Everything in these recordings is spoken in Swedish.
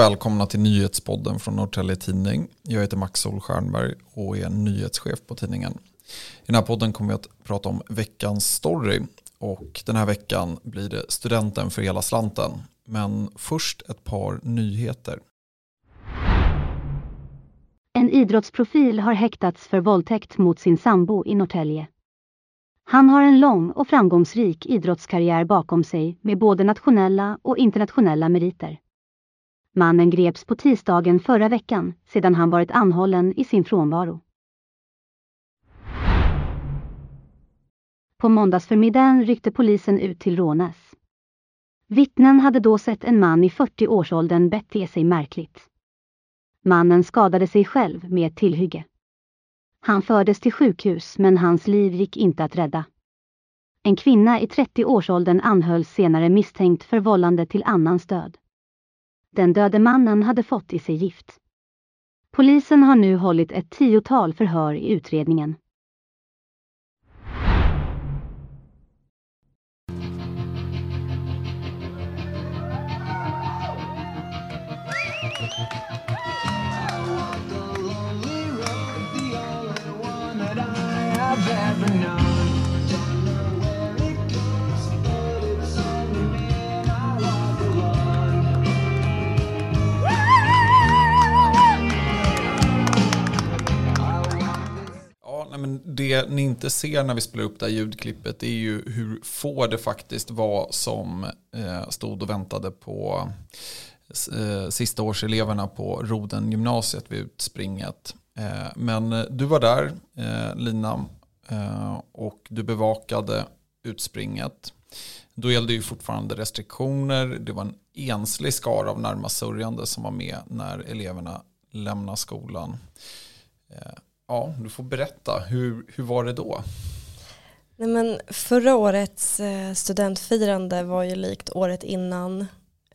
Välkomna till nyhetspodden från Norrtälje Tidning. Jag heter Max Solstjernberg och är nyhetschef på tidningen. I den här podden kommer vi att prata om veckans story och den här veckan blir det studenten för hela slanten. Men först ett par nyheter. En idrottsprofil har häktats för våldtäkt mot sin sambo i Norrtälje. Han har en lång och framgångsrik idrottskarriär bakom sig med både nationella och internationella meriter. Mannen greps på tisdagen förra veckan sedan han varit anhållen i sin frånvaro. På måndagsförmiddagen ryckte polisen ut till Rånäs. Vittnen hade då sett en man i 40-årsåldern bete sig märkligt. Mannen skadade sig själv med ett tillhygge. Han fördes till sjukhus men hans liv gick inte att rädda. En kvinna i 30-årsåldern anhölls senare misstänkt för vållande till annans död. Den döde mannen hade fått i sig gift. Polisen har nu hållit ett tiotal förhör i utredningen. Ja, nej, men det ni inte ser när vi spelar upp det här ljudklippet är ju hur få det faktiskt var som eh, stod och väntade på eh, sista årseleverna på Roden gymnasiet vid utspringet. Eh, men du var där, eh, Lina, eh, och du bevakade utspringet. Då gällde ju fortfarande restriktioner. Det var en enslig skara av närmast sörjande som var med när eleverna lämnade skolan. Eh, Ja, du får berätta. Hur, hur var det då? Nej, men förra årets eh, studentfirande var ju likt året innan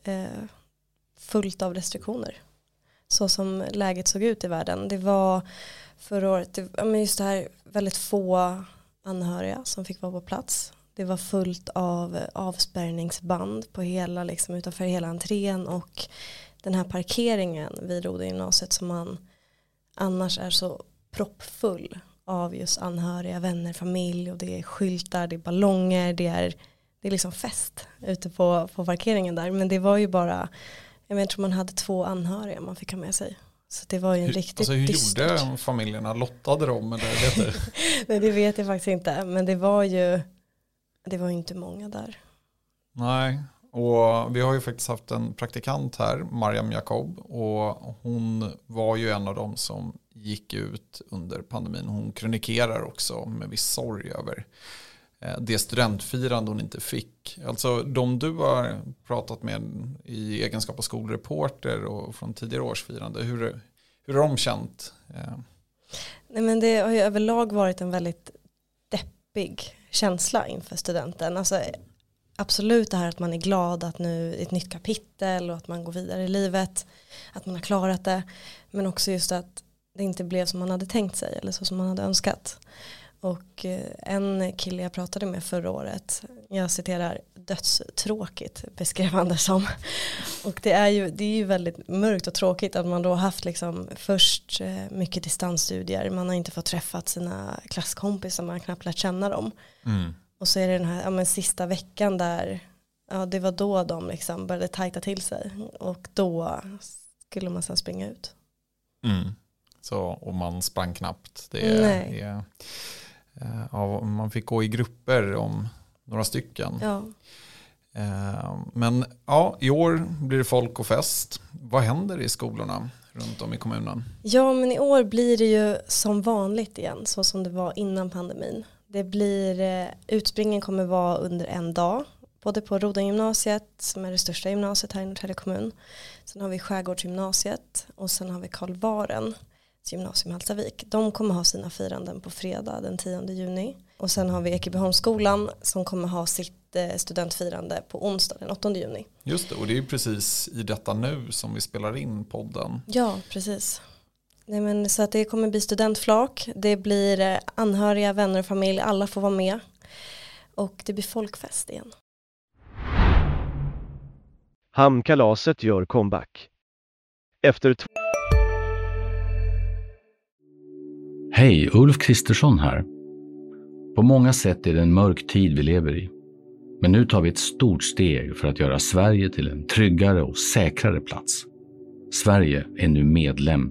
eh, fullt av restriktioner. Så som läget såg ut i världen. Det var förra året, men just det här väldigt få anhöriga som fick vara på plats. Det var fullt av avspärrningsband på hela, liksom, utanför hela entrén och den här parkeringen vid Rode gymnasiet som man annars är så proppfull av just anhöriga, vänner, familj och det är skyltar, det är ballonger, det är, det är liksom fest ute på, på parkeringen där. Men det var ju bara, jag, jag tror man hade två anhöriga man fick ha med sig. Så det var ju en hur, riktigt alltså, Hur dystert. gjorde familjerna? Lottade de? Eller du? Nej det vet jag faktiskt inte. Men det var ju, det var ju inte många där. Nej, och vi har ju faktiskt haft en praktikant här, Mariam Jakob, och hon var ju en av dem som gick ut under pandemin. Hon kronikerar också med viss sorg över eh, det studentfirande hon inte fick. Alltså de du har pratat med i egenskap av skolreporter och från tidigare årsfirande, hur, hur har de känt? Eh, Nej, men det har ju överlag varit en väldigt deppig känsla inför studenten. Alltså, absolut det här att man är glad att nu är ett nytt kapitel och att man går vidare i livet, att man har klarat det. Men också just att det inte blev som man hade tänkt sig eller så som man hade önskat. Och eh, en kille jag pratade med förra året, jag citerar dödstråkigt beskrev han det som. Och det är ju, det är ju väldigt mörkt och tråkigt att man då haft liksom först eh, mycket distansstudier, man har inte fått träffa sina klasskompisar, man har knappt lärt känna dem. mm. Och så är det den här ja, men, sista veckan där, ja det var då de liksom började tajta till sig och då skulle man sen springa ut. Mm. Så, och man sprang knappt. Det är, eh, ja, man fick gå i grupper om några stycken. Ja. Eh, Men ja, i år blir det folk och fest. Vad händer i skolorna runt om i kommunen? Ja men i år blir det ju som vanligt igen så som det var innan pandemin. Det blir, eh, utspringen kommer vara under en dag. Både på Rodengymnasiet som är det största gymnasiet här i Norrtälje kommun. Sen har vi Skärgårdsgymnasiet och sen har vi Karl Varen gymnasium i Hallstavik. De kommer ha sina firanden på fredag den 10 juni. Och sen har vi Ekebyholmsskolan som kommer ha sitt eh, studentfirande på onsdag den 8 juni. Just det, och det är precis i detta nu som vi spelar in podden. Ja, precis. Nej, men, så att det kommer bli studentflak, det blir eh, anhöriga, vänner och familj, alla får vara med. Och det blir folkfest igen. Hamnkalaset gör comeback. efter två Hej, Ulf Kristersson här. På många sätt är det en mörk tid vi lever i. Men nu tar vi ett stort steg för att göra Sverige till en tryggare och säkrare plats. Sverige är nu medlem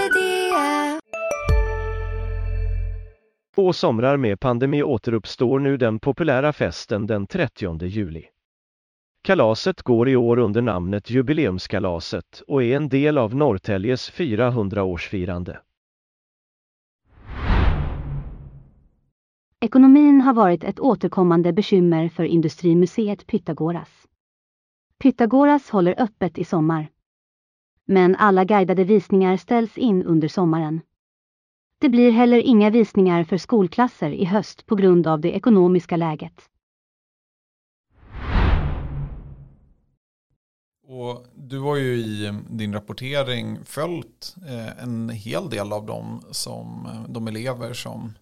Två somrar med pandemi återuppstår nu den populära festen den 30 juli. Kalaset går i år under namnet Jubileumskalaset och är en del av Norrtäljes 400-årsfirande. Ekonomin har varit ett återkommande bekymmer för Industrimuseet Pythagoras. Pythagoras håller öppet i sommar. Men alla guidade visningar ställs in under sommaren. Det blir heller inga visningar för skolklasser i höst på grund av det ekonomiska läget. Och du har ju i din rapportering följt eh, en hel del av dem som, de elever som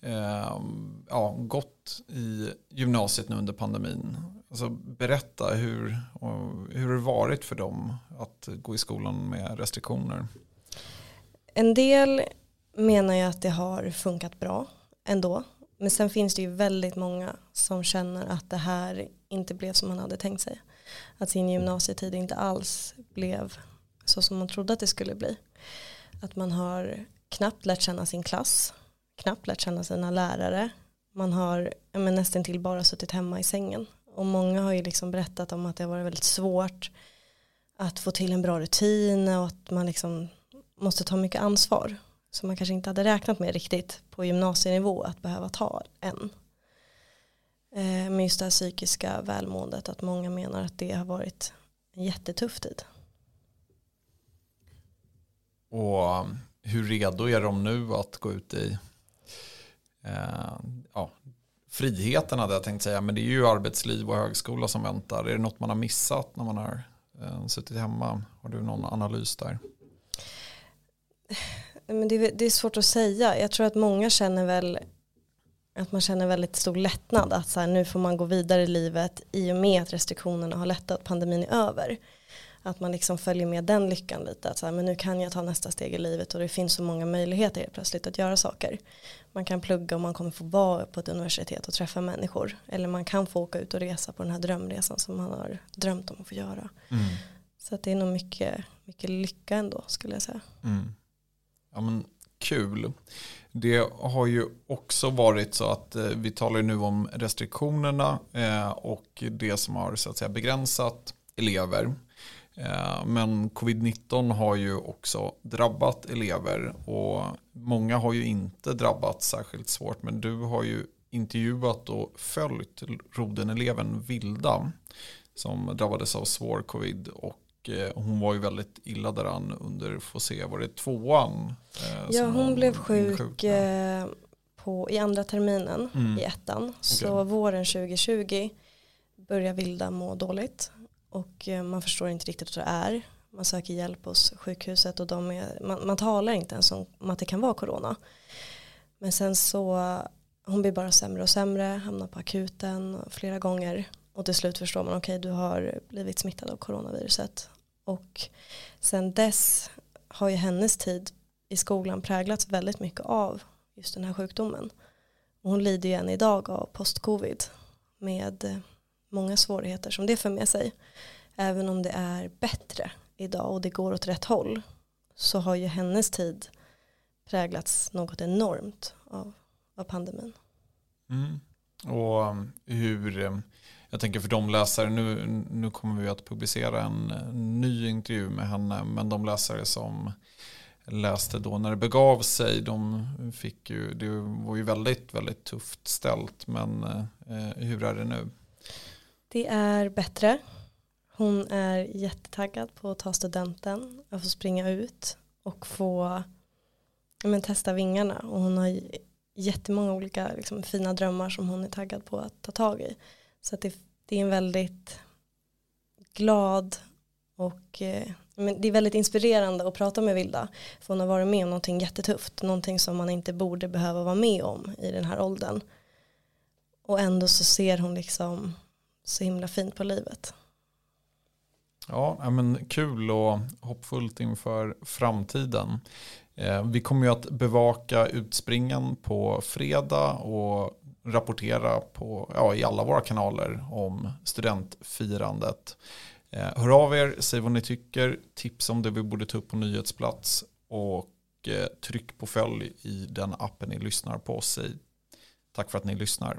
eh, ja, gått i gymnasiet nu under pandemin. Alltså, berätta hur, hur det varit för dem att gå i skolan med restriktioner. En del menar jag att det har funkat bra ändå. Men sen finns det ju väldigt många som känner att det här inte blev som man hade tänkt sig. Att sin gymnasietid inte alls blev så som man trodde att det skulle bli. Att man har knappt lärt känna sin klass, knappt lärt känna sina lärare. Man har men nästan till bara suttit hemma i sängen. Och många har ju liksom berättat om att det har varit väldigt svårt att få till en bra rutin och att man liksom måste ta mycket ansvar som man kanske inte hade räknat med riktigt på gymnasienivå att behöva ta än. Eh, med just det här psykiska välmåendet att många menar att det har varit en jättetuff tid. Och hur redo är de nu att gå ut i eh, ja, friheten hade jag tänkt säga, men det är ju arbetsliv och högskola som väntar. Är det något man har missat när man har eh, suttit hemma? Har du någon analys där? Men det, är, det är svårt att säga. Jag tror att många känner väl att man känner väldigt stor lättnad att så här, nu får man gå vidare i livet i och med att restriktionerna har lättat, pandemin är över. Att man liksom följer med den lyckan lite, att så här, men nu kan jag ta nästa steg i livet och det finns så många möjligheter helt plötsligt att göra saker. Man kan plugga och man kommer få vara på ett universitet och träffa människor. Eller man kan få åka ut och resa på den här drömresan som man har drömt om att få göra. Mm. Så att det är nog mycket, mycket lycka ändå skulle jag säga. Mm. Ja, men kul. Det har ju också varit så att eh, vi talar nu om restriktionerna eh, och det som har så att säga, begränsat elever. Eh, men covid-19 har ju också drabbat elever och många har ju inte drabbats särskilt svårt men du har ju intervjuat och följt Roden-eleven Vilda som drabbades av svår covid och hon var ju väldigt illa däran under, får se, var det tvåan? Eh, ja, hon, hon blev sjuk eh, på, i andra terminen mm. i ettan. Okay. Så våren 2020 börjar Vilda må dåligt och man förstår inte riktigt vad det är. Man söker hjälp hos sjukhuset och de är, man, man talar inte ens om att det kan vara corona. Men sen så, hon blir bara sämre och sämre, hamnar på akuten flera gånger och till slut förstår man okej okay, du har blivit smittad av coronaviruset och sen dess har ju hennes tid i skolan präglats väldigt mycket av just den här sjukdomen. Och hon lider ju än idag av post-covid med många svårigheter som det för med sig. Även om det är bättre idag och det går åt rätt håll så har ju hennes tid präglats något enormt av, av pandemin. Mm. Och um, hur, um, jag tänker för de läsare, nu, nu kommer vi att publicera en ny intervju med henne, men de läsare som läste då när det begav sig, de fick ju, det var ju väldigt, väldigt tufft ställt, men eh, hur är det nu? Det är bättre. Hon är jättetaggad på att ta studenten, att få springa ut och få men, testa vingarna. Och hon har jättemånga olika liksom, fina drömmar som hon är taggad på att ta tag i. Så att det, det är en väldigt glad och eh, men det är väldigt inspirerande att prata med Vilda. För hon har varit med om någonting jättetufft. Någonting som man inte borde behöva vara med om i den här åldern. Och ändå så ser hon liksom så himla fint på livet. Ja, men kul och hoppfullt inför framtiden. Eh, vi kommer ju att bevaka utspringen på fredag och rapportera på, ja, i alla våra kanaler om studentfirandet. Eh, hör av er, säg vad ni tycker, tips om det vi borde ta upp på nyhetsplats och eh, tryck på följ i den appen ni lyssnar på oss i. Tack för att ni lyssnar.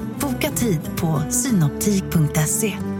Boka tid på synoptik.se.